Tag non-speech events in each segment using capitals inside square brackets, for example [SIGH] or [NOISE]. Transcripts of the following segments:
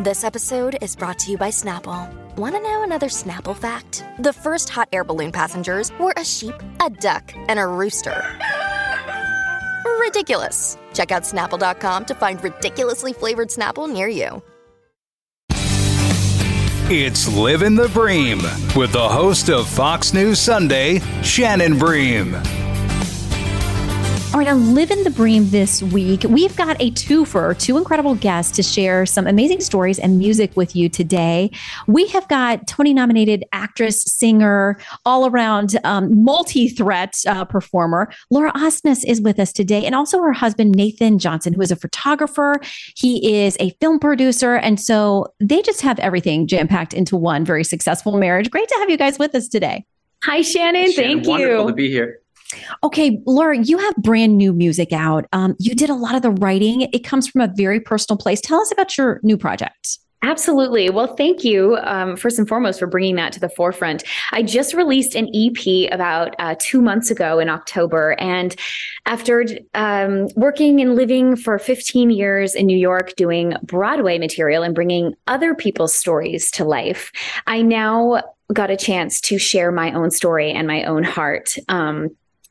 This episode is brought to you by Snapple. Want to know another Snapple fact? The first hot air balloon passengers were a sheep, a duck, and a rooster. Ridiculous. Check out snapple.com to find ridiculously flavored Snapple near you. It's Living the Bream with the host of Fox News Sunday, Shannon Bream. All right, on Live in the Bream this week, we've got a twofer, two incredible guests to share some amazing stories and music with you today. We have got Tony nominated actress, singer, all around um, multi threat uh, performer. Laura Osnes is with us today, and also her husband, Nathan Johnson, who is a photographer. He is a film producer. And so they just have everything jam packed into one very successful marriage. Great to have you guys with us today. Hi, Shannon. Shannon Thank wonderful you. Wonderful to be here. Okay, Laura, you have brand new music out. Um, you did a lot of the writing. It comes from a very personal place. Tell us about your new project. Absolutely. Well, thank you, um, first and foremost, for bringing that to the forefront. I just released an EP about uh, two months ago in October. And after um, working and living for 15 years in New York doing Broadway material and bringing other people's stories to life, I now got a chance to share my own story and my own heart. Um,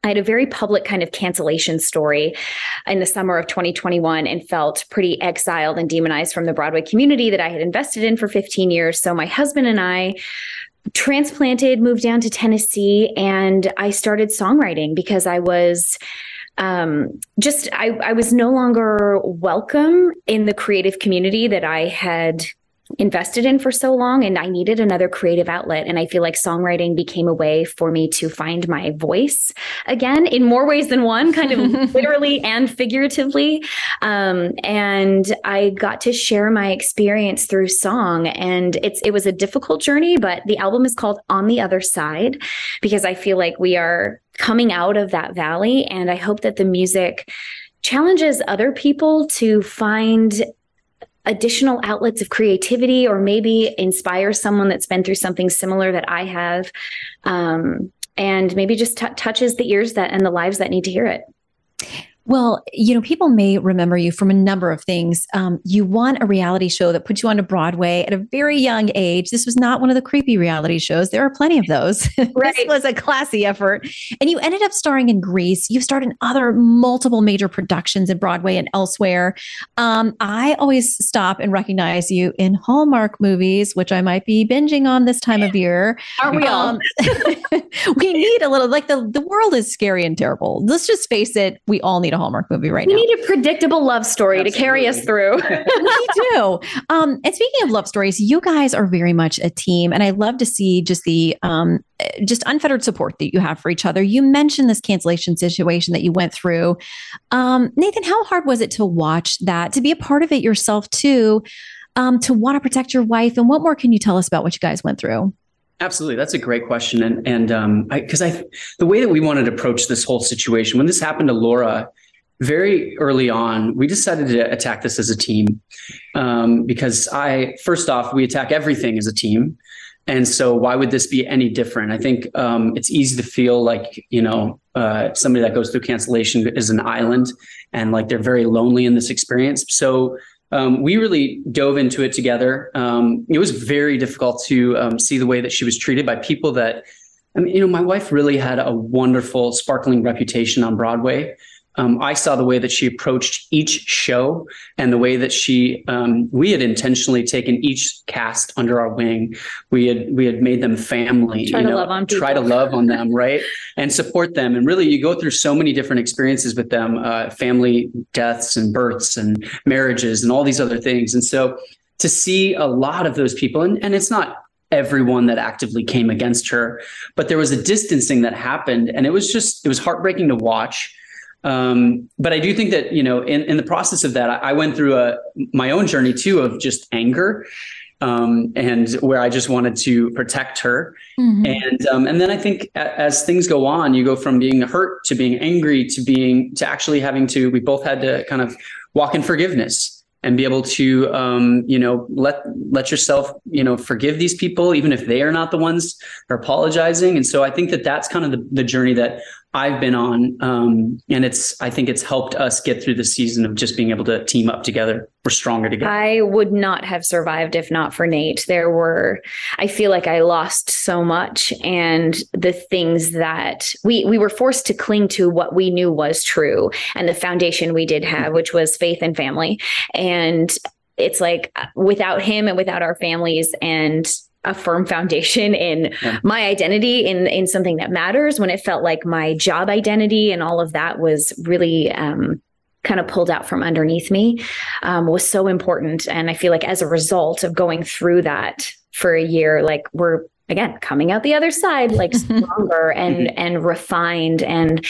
I had a very public kind of cancellation story in the summer of 2021 and felt pretty exiled and demonized from the Broadway community that I had invested in for 15 years. So my husband and I transplanted, moved down to Tennessee, and I started songwriting because I was um, just I, I was no longer welcome in the creative community that I had invested in for so long and I needed another creative outlet. And I feel like songwriting became a way for me to find my voice again in more ways than one, kind of [LAUGHS] literally and figuratively. Um, and I got to share my experience through song. And it's it was a difficult journey, but the album is called On the Other Side because I feel like we are coming out of that valley. And I hope that the music challenges other people to find additional outlets of creativity or maybe inspire someone that's been through something similar that I have. Um, and maybe just t- touches the ears that and the lives that need to hear it. Well, you know, people may remember you from a number of things. Um, you won a reality show that put you onto Broadway at a very young age. This was not one of the creepy reality shows. There are plenty of those. [LAUGHS] Right. this was a classy effort. And you ended up starring in Grease. You've starred in other multiple major productions in Broadway and elsewhere. Um, I always stop and recognize you in Hallmark movies, which I might be binging on this time of year. Aren't we all? Um, [LAUGHS] we need a little like the the world is scary and terrible. Let's just face it, we all need a Hallmark movie right we now. need a predictable love story to carry us through. [LAUGHS] we do. Um, and speaking of love stories, you guys are very much a team, and I love to see just the um, just unfettered support that you have for each other. You mentioned this cancellation situation that you went through. Um, Nathan, how hard was it to watch that, to be a part of it yourself too, um, to want to protect your wife? And what more can you tell us about what you guys went through? Absolutely, that's a great question, and and um, because I, the way that we wanted to approach this whole situation when this happened to Laura, very early on, we decided to attack this as a team, um, because I first off we attack everything as a team, and so why would this be any different? I think um, it's easy to feel like you know uh, somebody that goes through cancellation is an island, and like they're very lonely in this experience. So um, we really dove into it together. Um, it was very difficult to um, see the way that she was treated by people that, I mean, you know, my wife really had a wonderful, sparkling reputation on Broadway. Um, I saw the way that she approached each show and the way that she, um, we had intentionally taken each cast under our wing. We had we had made them family. Try you to know, love on try to love on them, right, and support them. And really, you go through so many different experiences with them, uh, family deaths and births and marriages and all these other things. And so, to see a lot of those people, and, and it's not everyone that actively came against her, but there was a distancing that happened, and it was just it was heartbreaking to watch. Um, but I do think that you know, in, in the process of that, I, I went through a my own journey too of just anger, um, and where I just wanted to protect her. And um, and then I think a- as things go on, you go from being hurt to being angry to being to actually having to. We both had to kind of walk in forgiveness and be able to um, you know let let yourself you know forgive these people even if they are not the ones that are apologizing. And so I think that that's kind of the, the journey that I've been on. Um, and it's, I think it's helped us get through the season of just being able to team up together. We're stronger together. I would not have survived if not for Nate. There were, I feel like I lost so much and the things that we, we were forced to cling to what we knew was true and the foundation we did have, which was faith and family. And it's like without him and without our families and a firm foundation in yeah. my identity in in something that matters. When it felt like my job identity and all of that was really um, kind of pulled out from underneath me um, was so important. And i feel like as a result of going through that for a year like we're again coming out the other side like [LAUGHS] stronger and and refined and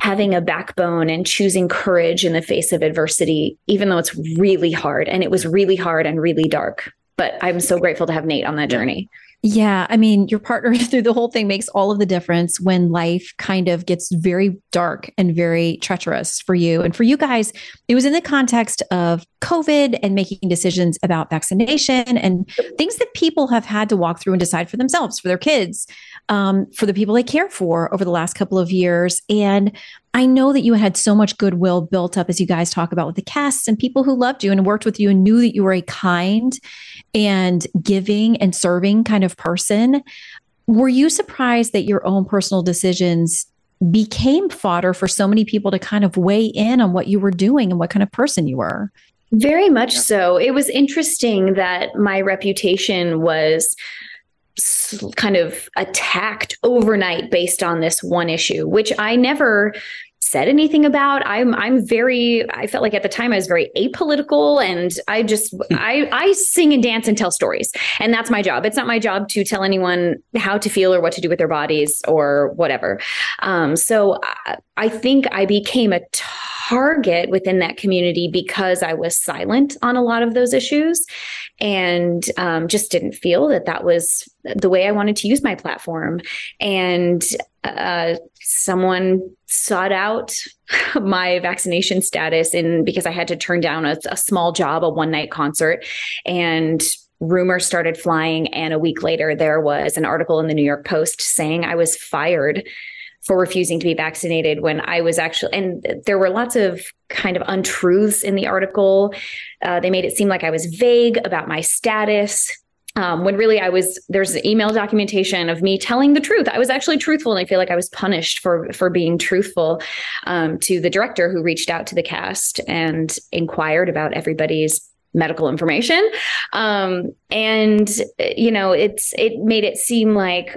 having a backbone and choosing courage in the face of adversity even though it's really hard. And it was really hard and really dark but I'm so grateful to have Nate on that yeah. journey. Yeah. I mean, your partner [LAUGHS] through the whole thing makes all of the difference when life kind of gets very dark and very treacherous for you. And for you guys, it was in the context of COVID and making decisions about vaccination and things that people have had to walk through and decide for themselves, for their kids, um, for the people they care for over the last couple of years. And I know that you had so much goodwill built up as you guys talk about with the casts and people who loved you and worked with you and knew that you were a kind and giving and serving kind of person. Were you surprised that your own personal decisions became fodder for so many people to kind of weigh in on what you were doing and what kind of person you were? Very much so. It was interesting that my reputation was kind of attacked overnight based on this one issue, which I never said anything about. I'm I'm very I felt like at the time I was very apolitical and I just hmm. I I sing and dance and tell stories. And that's my job. It's not my job to tell anyone how to feel or what to do with their bodies or whatever. Um, so I, I think I became a target within that community because I was silent on a lot of those issues and um, just didn't feel that that was the way I wanted to use my platform. And uh, someone sought out [LAUGHS] my vaccination status and because I had to turn down a, a small job, a one night concert, and rumors started flying. And a week later, there was an article in the New York Post saying I was fired for refusing to be vaccinated when I was actually, and there were lots of kind of untruths in the article. Uh, they made it seem like I was vague about my status. Um, when really I was there's email documentation of me telling the truth. I was actually truthful, and I feel like I was punished for for being truthful um, to the director who reached out to the cast and inquired about everybody's medical information. Um, and you know it's it made it seem like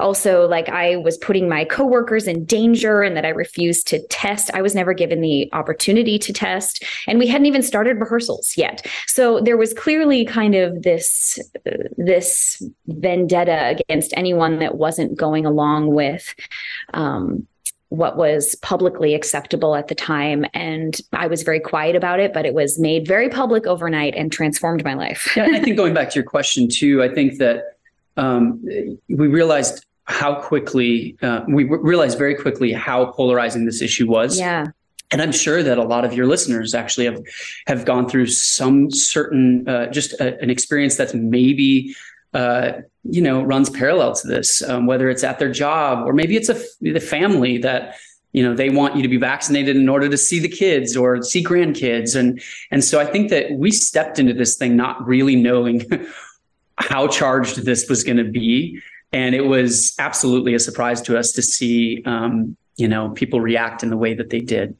also like i was putting my coworkers in danger and that i refused to test. I was never given the opportunity to test. And we hadn't even started rehearsals yet. So there was clearly kind of this uh, this vendetta against anyone that wasn't going along with um, what was publicly acceptable at the time. And I was very quiet about it, but it was made very public overnight and transformed my life. yeah, I think going back to your question too, I think that um, we realized how quickly, uh, we realized very quickly how polarizing this issue was. Yeah. And I'm sure that a lot of your listeners actually have have gone through some certain uh, just a, an experience that's maybe uh, you know runs parallel to this um, whether it's at their job or maybe it's a the family that you know they want you to be vaccinated in order to see the kids or see grandkids. And and so i think that we stepped into this thing not really knowing [LAUGHS] how charged this was going to be. And it was absolutely a surprise to us to see um, you know people react in the way that they did.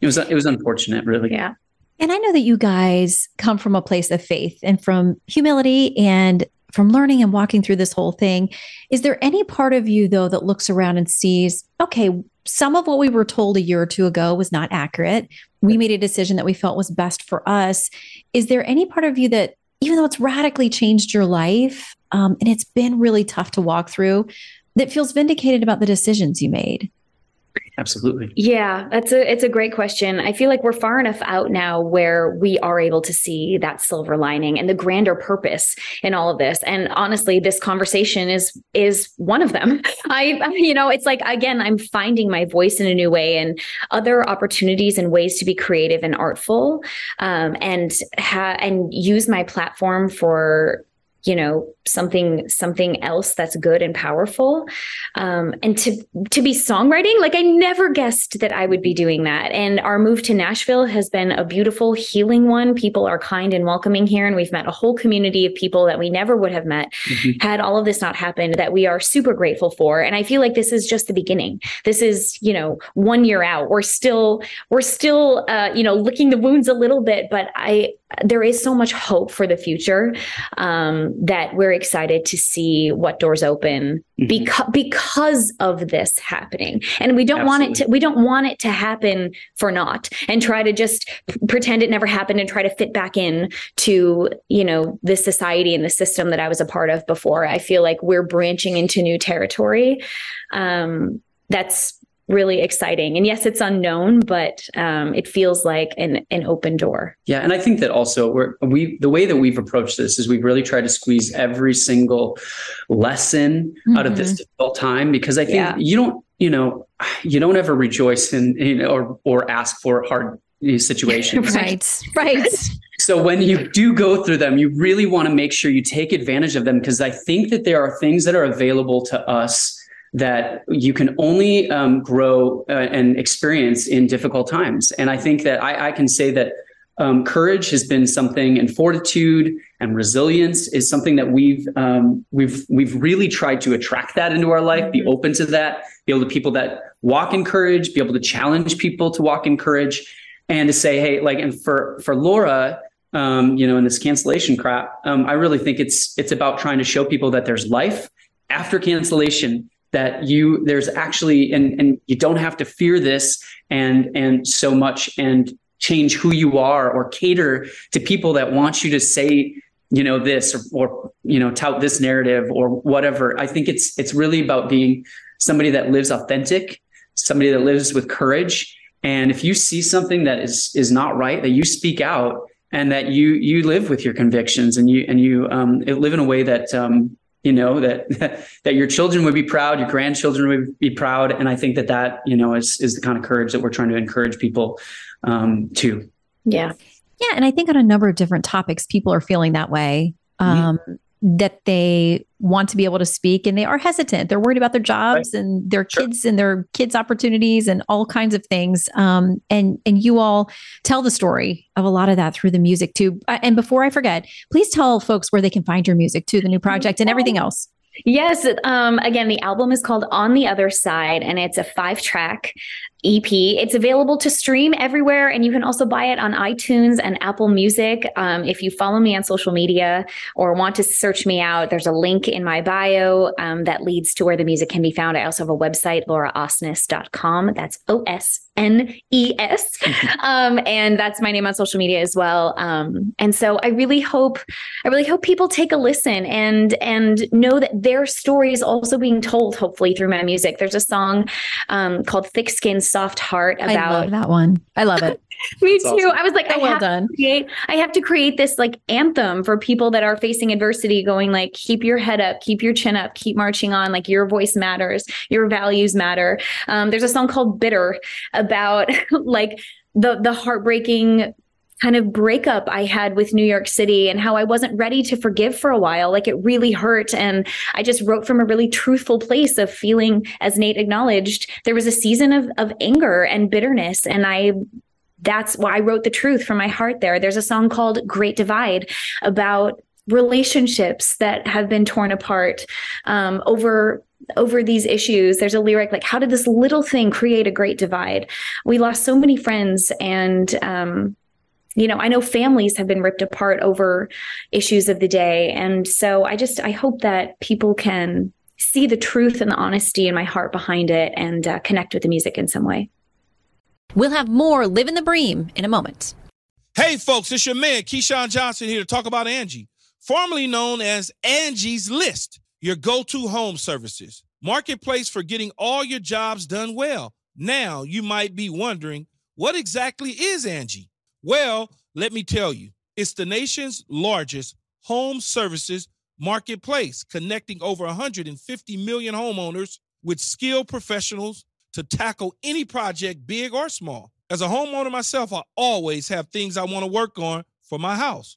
It was it was unfortunate really. Yeah. And I know that you guys come from a place of faith and from humility and from learning and walking through this whole thing, is there any part of you though that looks around and sees, okay, some of what we were told a year or two ago was not accurate. We made a decision that we felt was best for us. Is there any part of you that, even though it's radically changed your life um, and it's been really tough to walk through, that feels vindicated about the decisions you made? Absolutely. Yeah, that's a it's a great question. I feel like we're far enough out now where we are able to see that silver lining and the grander purpose in all of this. And honestly, this conversation is is one of them. [LAUGHS] I you know, it's like again, I'm finding my voice in a new way and other opportunities and ways to be creative and artful um, and ha- and use my platform for you know something something else that's good and powerful. Um, and to to be songwriting like i never guessed that i would be doing that. And our move to nashville has been a beautiful healing one. People are kind and welcoming here and we've met a whole community of people that we never would have met mm-hmm. had all of this not happened that we are super grateful for. And i feel like this is just the beginning. This is you know one year out. We're still we're still uh, you know licking the wounds a little bit but i there is so much hope for the future um, that we're excited to see what doors open mm-hmm. because because of this happening and we don't Absolutely. want it to we don't want it to happen for naught and try to just pretend it never happened and try to fit back in to you know the society and the system that I was a part of before I feel like we're branching into new territory um, that's really exciting. And yes, it's unknown, but um, it feels like an an open door. Yeah, and I think that also we're we the way that we've approached this is we've really tried to squeeze every single lesson mm-hmm. out of this mm-hmm. difficult time because I think yeah. you don't you know you don't ever rejoice in know or or ask for hard situations. [LAUGHS] right, right. So when you do go through them, you really want to make sure you take advantage of them because I think that there are things that are available to us that you can only um, grow uh, and experience in difficult times. And I think that I, I can say that um, courage has been something, and fortitude and resilience is something that we've um, we've we've really tried to attract that into our life, be open to that, be able to people that walk in courage, be able to challenge people to walk in courage, and to say, hey, like, and for for Laura, um, you know, in this cancellation crap, um, I really think it's it's about trying to show people that there's life after cancellation that you there's actually and and you don't have to fear this and and so much and change who you are or cater to people that want you to say you know this or, or you know tout this narrative or whatever. I think it's it's really about being somebody that lives authentic somebody that lives with courage. And if you see something that is is not right that you speak out and that you you live with your convictions and you and you um, live in a way that um, you know that [LAUGHS] that your children would be proud your grandchildren would be proud. And i think that that you know is is the kind of courage that we're trying to encourage people um to. Yeah. Yeah. And i think on a number of different topics people are feeling that way. Mm-hmm. um mm-hmm that they want to be able to speak and they are hesitant. They're worried about their jobs right. and their sure. kids and their kids' opportunities and all kinds of things. Um, and and you all tell the story of a lot of that through the music too. Uh, and before I forget, please tell folks where they can find your music too, the new project and everything else. Yes. Um, again, the album is called On the Other Side, and it's a five track EP. It's available to stream everywhere, and you can also buy it on iTunes and Apple Music. Um, if you follow me on social media or want to search me out, there's a link in my bio um, that leads to where the music can be found. I also have a website, lauraosnes.com. That's O S N E S. Um, and that's my name on social media as well. Um, and so I really hope, I really hope people take a listen and and know that their story is also being told, hopefully through my music. There's a song um, called "Thick Skin, Soft Heart" about I love that one. I love it. [LAUGHS] Me That's too. Awesome. I was like, I well have done. To create, I have to create this like anthem for people that are facing adversity, going like, keep your head up, keep your chin up, keep marching on. Like your voice matters, your values matter. Um, there's a song called "Bitter" about [LAUGHS] like the the heartbreaking kind of breakup I had with New York City and how I wasn't ready to forgive for a while. Like it really hurt. And I just wrote from a really truthful place of feeling, as Nate acknowledged, there was a season of, of anger and bitterness. And I that's why I wrote the truth from my heart there. There's a song called Great Divide about relationships that have been torn apart um, over over these issues. There's a lyric like how did this little thing create a great divide? We lost so many friends and um, you know i know families have been ripped apart over issues of the day. And so i just i hope that people can see the truth and the honesty in my heart behind it and uh, connect with the music in some way. We'll have more Live in the Bream in a moment. Hey, folks, it's your man, Keyshawn Johnson, here to talk about Angie, formerly known as Angie's List, your go to home services. Marketplace for getting all your jobs done well. Now, you might be wondering, what exactly is Angie? Well, let me tell you, it's the nation's largest home services marketplace, connecting over 150 million homeowners with skilled professionals to tackle any project, big or small. As a homeowner myself, I always have things I want to work on for my house,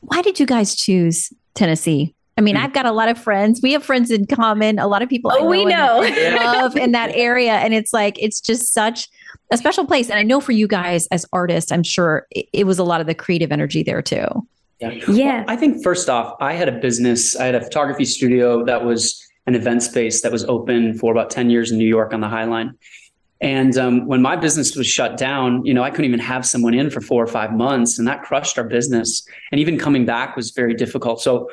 Why did you guys choose Tennessee? I mean, hmm. I've got a lot of friends. We have friends in common. A lot of people I Oh, we know. and love in that [LAUGHS] area, and it's like it's just such a special place. And I know for you guys as artists, I'm sure it, it was a lot of the creative energy there too. Yeah. Yeah. I think first off, I had a business, I had a photography studio that was an event space that was open for about 10 years in New York on the High Line. And um, when my business was shut down, you know, I couldn't even have someone in for four or five months, and that crushed our business. And even coming back was very difficult. So,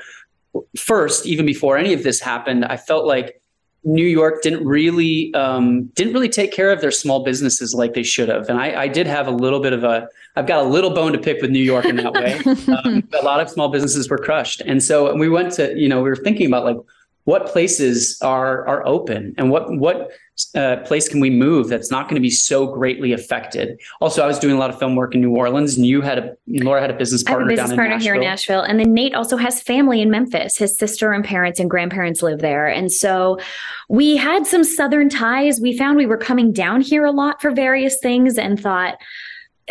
first, even before any of this happened, I felt like New York didn't really um, didn't really take care of their small businesses like they should have. And I, I did have a little bit of a I've got a little bone to pick with New York in that way. [LAUGHS] um, a lot of small businesses were crushed, and so we went to you know we were thinking about like what places are are open and what what uh, place can we move that's not going to be so greatly affected. Also, I was doing a lot of film work in New Orleans, and you had a Laura had a business partner I have a business partner in here in Nashville. And then Nate also has family in Memphis. His sister and parents and grandparents live there. And so we had some Southern ties. We found we were coming down here a lot for various things and thought,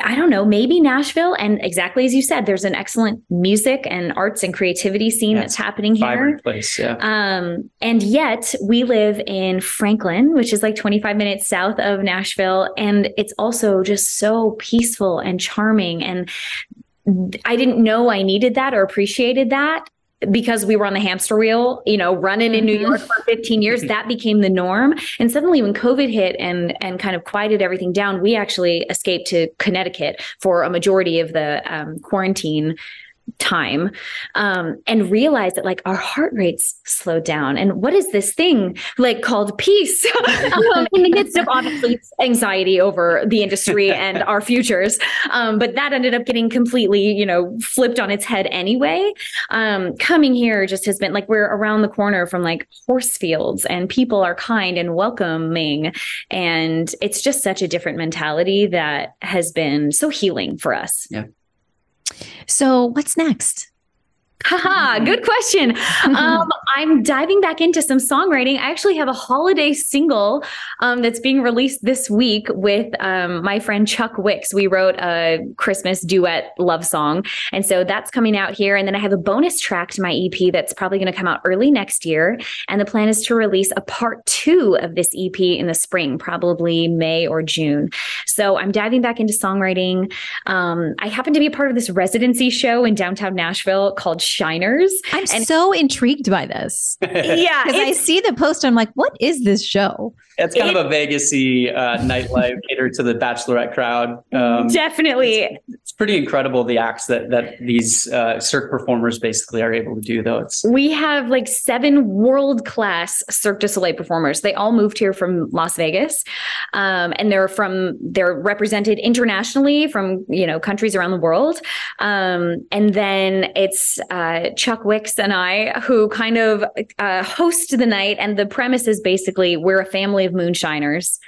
I don't know, maybe Nashville. And exactly as you said, there's an excellent music and arts and creativity scene Yeah, that's happening here. place. Yeah. Um, and yet we live in Franklin, which is like 25 minutes south of Nashville. And it's also just so peaceful and charming. And I didn't know I needed that or appreciated that because we were on the hamster wheel, you know, running in New York for 15 years, that became the norm. And suddenly when COVID hit and and kind of quieted everything down, we actually escaped to Connecticut for a majority of the um, quarantine time um, and realize that like our heart rates slowed down. And what is this thing like called peace? [LAUGHS] Um, in the midst of obviously anxiety over the industry [LAUGHS] and our futures. Um, but that ended up getting completely you know flipped on its head anyway. Um, coming here just has been like we're around the corner from like horse fields and people are kind and welcoming. And it's just such a different mentality that has been so healing for us So what's next? Haha, good question. Um, I'm diving back into some songwriting. I actually have a holiday single um, that's being released this week with um, my friend Chuck Wicks. We wrote a Christmas duet love song. And so that's coming out here. And then I have a bonus track to my EP that's probably going to come out early next year. And the plan is to release a part two of this EP in the spring, probably May or June. So I'm diving back into songwriting. Um, I happen to be a part of this residency show in downtown Nashville called Shiners. I'm And- so intrigued by this [LAUGHS] Yeah, because I see the post. I'm like, what is this show? It's kind of a Vegasy uh, nightlife catered to the bachelorette crowd. Um, definitely. It's pretty incredible the acts that that these uh, Cirque performers basically are able to do. Though it's We have like seven world class Cirque du Soleil performers. They all moved here from Las Vegas, um, and they're from they're represented internationally from you know countries around the world. Um, and then it's uh, Chuck Wicks and I who kind of uh, host the night. And the premise is basically we're a family of moonshiners.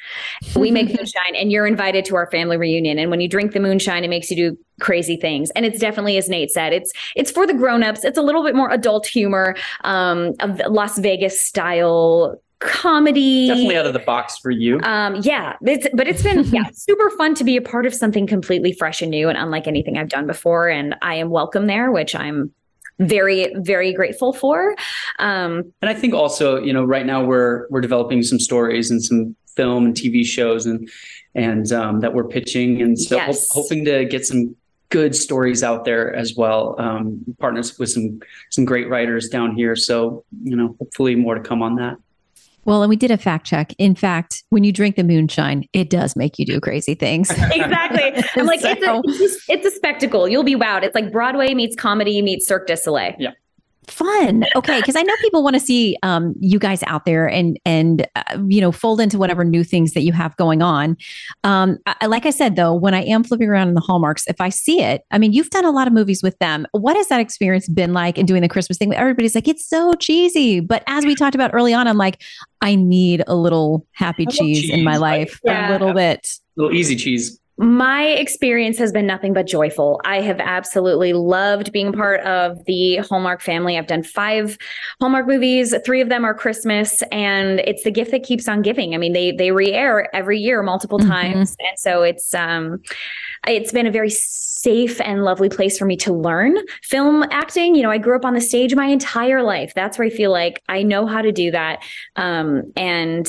We make [LAUGHS] moonshine, and you're invited to our family reunion. And when you drink the moonshine, it makes you do crazy things. And it's definitely as nate said it's it's for the grown-ups. It's a little bit more adult humor um of las vegas style comedy. Definitely out of the box for you. um yeah it's but it's been yeah [LAUGHS] super fun to be a part of something completely fresh and new and unlike anything i've done before. And i am welcome there which i'm very very grateful for. Um And I think also, you know, right now we're we're developing some stories and some film and TV shows and and um, that we're pitching, and so Yes. hop- hoping to get some good stories out there as well. Um, partners with some some great writers down here, so you know, hopefully more to come on that. Well, and we did a fact check. In fact, when you drink the moonshine, it does make you do crazy things. [LAUGHS] exactly. [LAUGHS] I'm like, so, it's, a, it's, a, spectacle. You'll be wowed. It's like Broadway meets comedy meets Cirque du Soleil. Yeah. Fun. Okay, because I know people want to see um, you guys out there and and uh, you know fold into whatever new things that you have going on. Um, I, like I said though, when I am flipping around in the hallmarks, if I see it, I mean, you've done a lot of movies with them. What has that experience been like in doing the Christmas thing? Everybody's like, it's so cheesy, but as we talked about early on, I'm like, I need a little happy cheese, cheese, in my life, yeah. a little bit, a little easy cheese my experience has been nothing but joyful. I have absolutely loved being part of the Hallmark family. I've done five Hallmark movies. Three of them are Christmas, and it's the gift that keeps on giving. I mean, they they re-air every year multiple mm-hmm. times, and so it's um, it's been a very safe and lovely place for me to learn film acting. You know, I grew up on the stage my entire life. That's where I feel like I know how to do that, um, and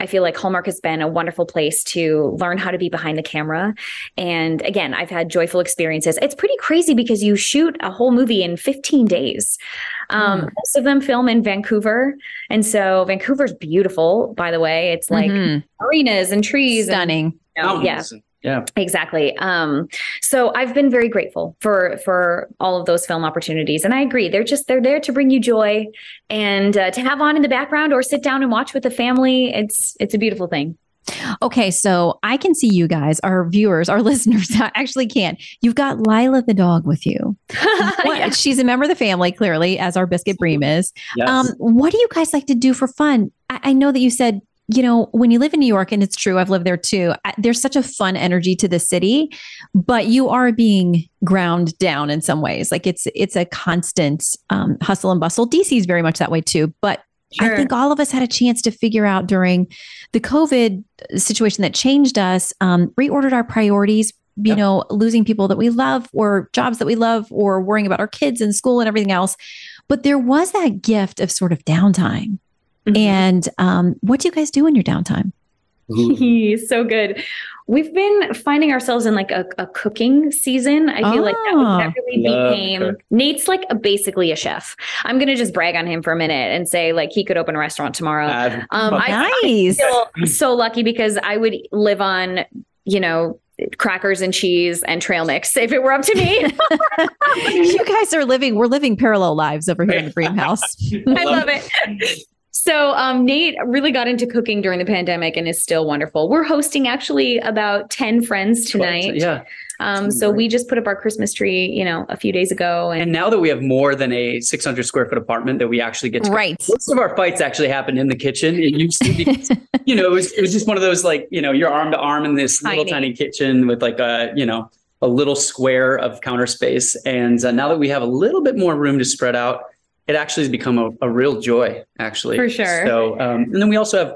I feel like Hallmark has been a wonderful place to learn how to be behind the camera and again, I've had joyful experiences. It's pretty crazy because you shoot a whole movie in 15 days. Um, mm. Most of them film in Vancouver. And so Vancouver's beautiful, by the way. It's like mm-hmm. arenas and trees. Stunning. And, you know, yeah. Yeah. Exactly. Um, so I've been very grateful for for all of those film opportunities, and I agree. They're just they're there to bring you joy and uh, to have on in the background or sit down and watch with the family. It's it's a beautiful thing. Okay, so I can see you guys, our viewers, our [LAUGHS] listeners actually can't. You've got Lila the dog with you. [LAUGHS] yeah. She's a member of the family, clearly, as our biscuit bream is. Yes. Um, what do you guys like to do for fun? I, I, know that you said, you know, when you live in New York, and it's true, I've lived there too. There's such a fun energy to the city, but you are being ground down in some ways. Like it's it's a constant um, hustle and bustle. DC is very much that way too, but Sure. I think all of us had a chance to figure out during the COVID situation that changed us, um, reordered our priorities, you know, losing people that we love or jobs that we love or worrying about our kids in school and everything else. But there was that gift of sort of downtime. Mm-hmm. And um, what do you guys do in your downtime? [LAUGHS] so good. We've been finding ourselves in like a, a cooking season. I feel oh, like that, that really became Nate's like a, basically a chef. I'm gonna just brag on him for a minute and say like he could open a restaurant tomorrow. Uh, um, nice. I, I feel so lucky because I would live on you know crackers and cheese and trail mix [LAUGHS] if it were up to me. [LAUGHS] you guys are living, we're living parallel lives over here in the Bream House. I love it. So um, Nate really got into cooking during the pandemic and is still wonderful. We're hosting actually about 10 friends tonight. yeah. Um, so we just put up our Christmas tree, you know, a few days ago. And, and now that we have more than a 600 square foot apartment that we actually get to, right. Most of our fights actually happen in the kitchen. It used to be, [LAUGHS] you know, it was, it was just one of those like, you know, you're arm to arm in this tiny. little tiny kitchen with like a, you know, a little square of counter space. And uh, now that we have a little bit more room to spread out, it actually has become a, a real joy, actually. For sure. So, um, and then we also have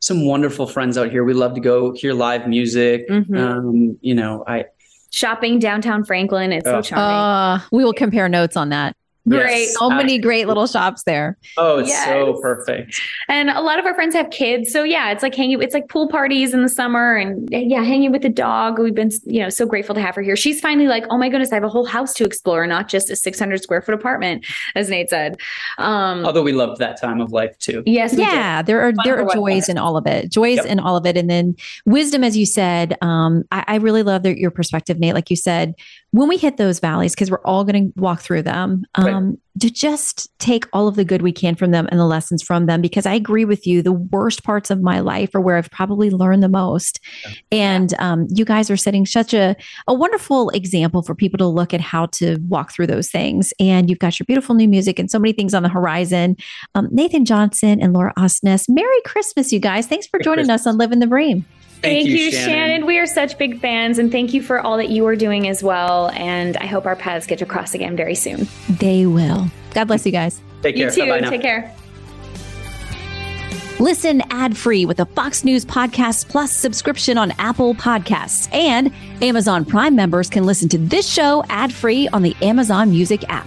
some wonderful friends out here. We love to go hear live music. Mm-hmm. Um, you know, I shopping downtown Franklin. It's so charming. Uh, we will compare notes on that. Great. Yes. So many great little shops there. Oh, it's yes. so perfect. And a lot of our friends have kids. So yeah, it's like hanging, it's like pool parties in the summer and yeah, hanging with the dog. We've been, you know, so grateful to have her here. She's finally like, oh my goodness, I have a whole house to explore, not just a 600 square foot apartment, as Nate said. Um, Although we loved that time of life too. Yes. Yeah. There are, there are joys in all of it, joys yep. in all of it. And then wisdom, as you said, um, I, I really love the, your perspective, Nate. Like you said, when we hit those valleys, because we're all going to walk through them, um, right. To just take all of the good we can from them and the lessons from them. Because I agree with you, the worst parts of my life are where I've probably learned the most. Yeah. And um, you guys are setting such a, a wonderful example for people to look at how to walk through those things. And you've got your beautiful new music and so many things on the horizon. Um, Nathan Johnson and Laura Osnes, Merry Christmas, you guys. Thanks for joining us on Living the Bream. Thank, thank you, you Shannon. Shannon. We are such big fans, and thank you for all that you are doing as well. And I hope our paths get to cross again very soon. They will. God bless you guys. Take care. You too. Take care. Listen ad free with a Fox News Podcast Plus subscription on Apple Podcasts. And Amazon Prime members can listen to this show ad free on the Amazon Music app.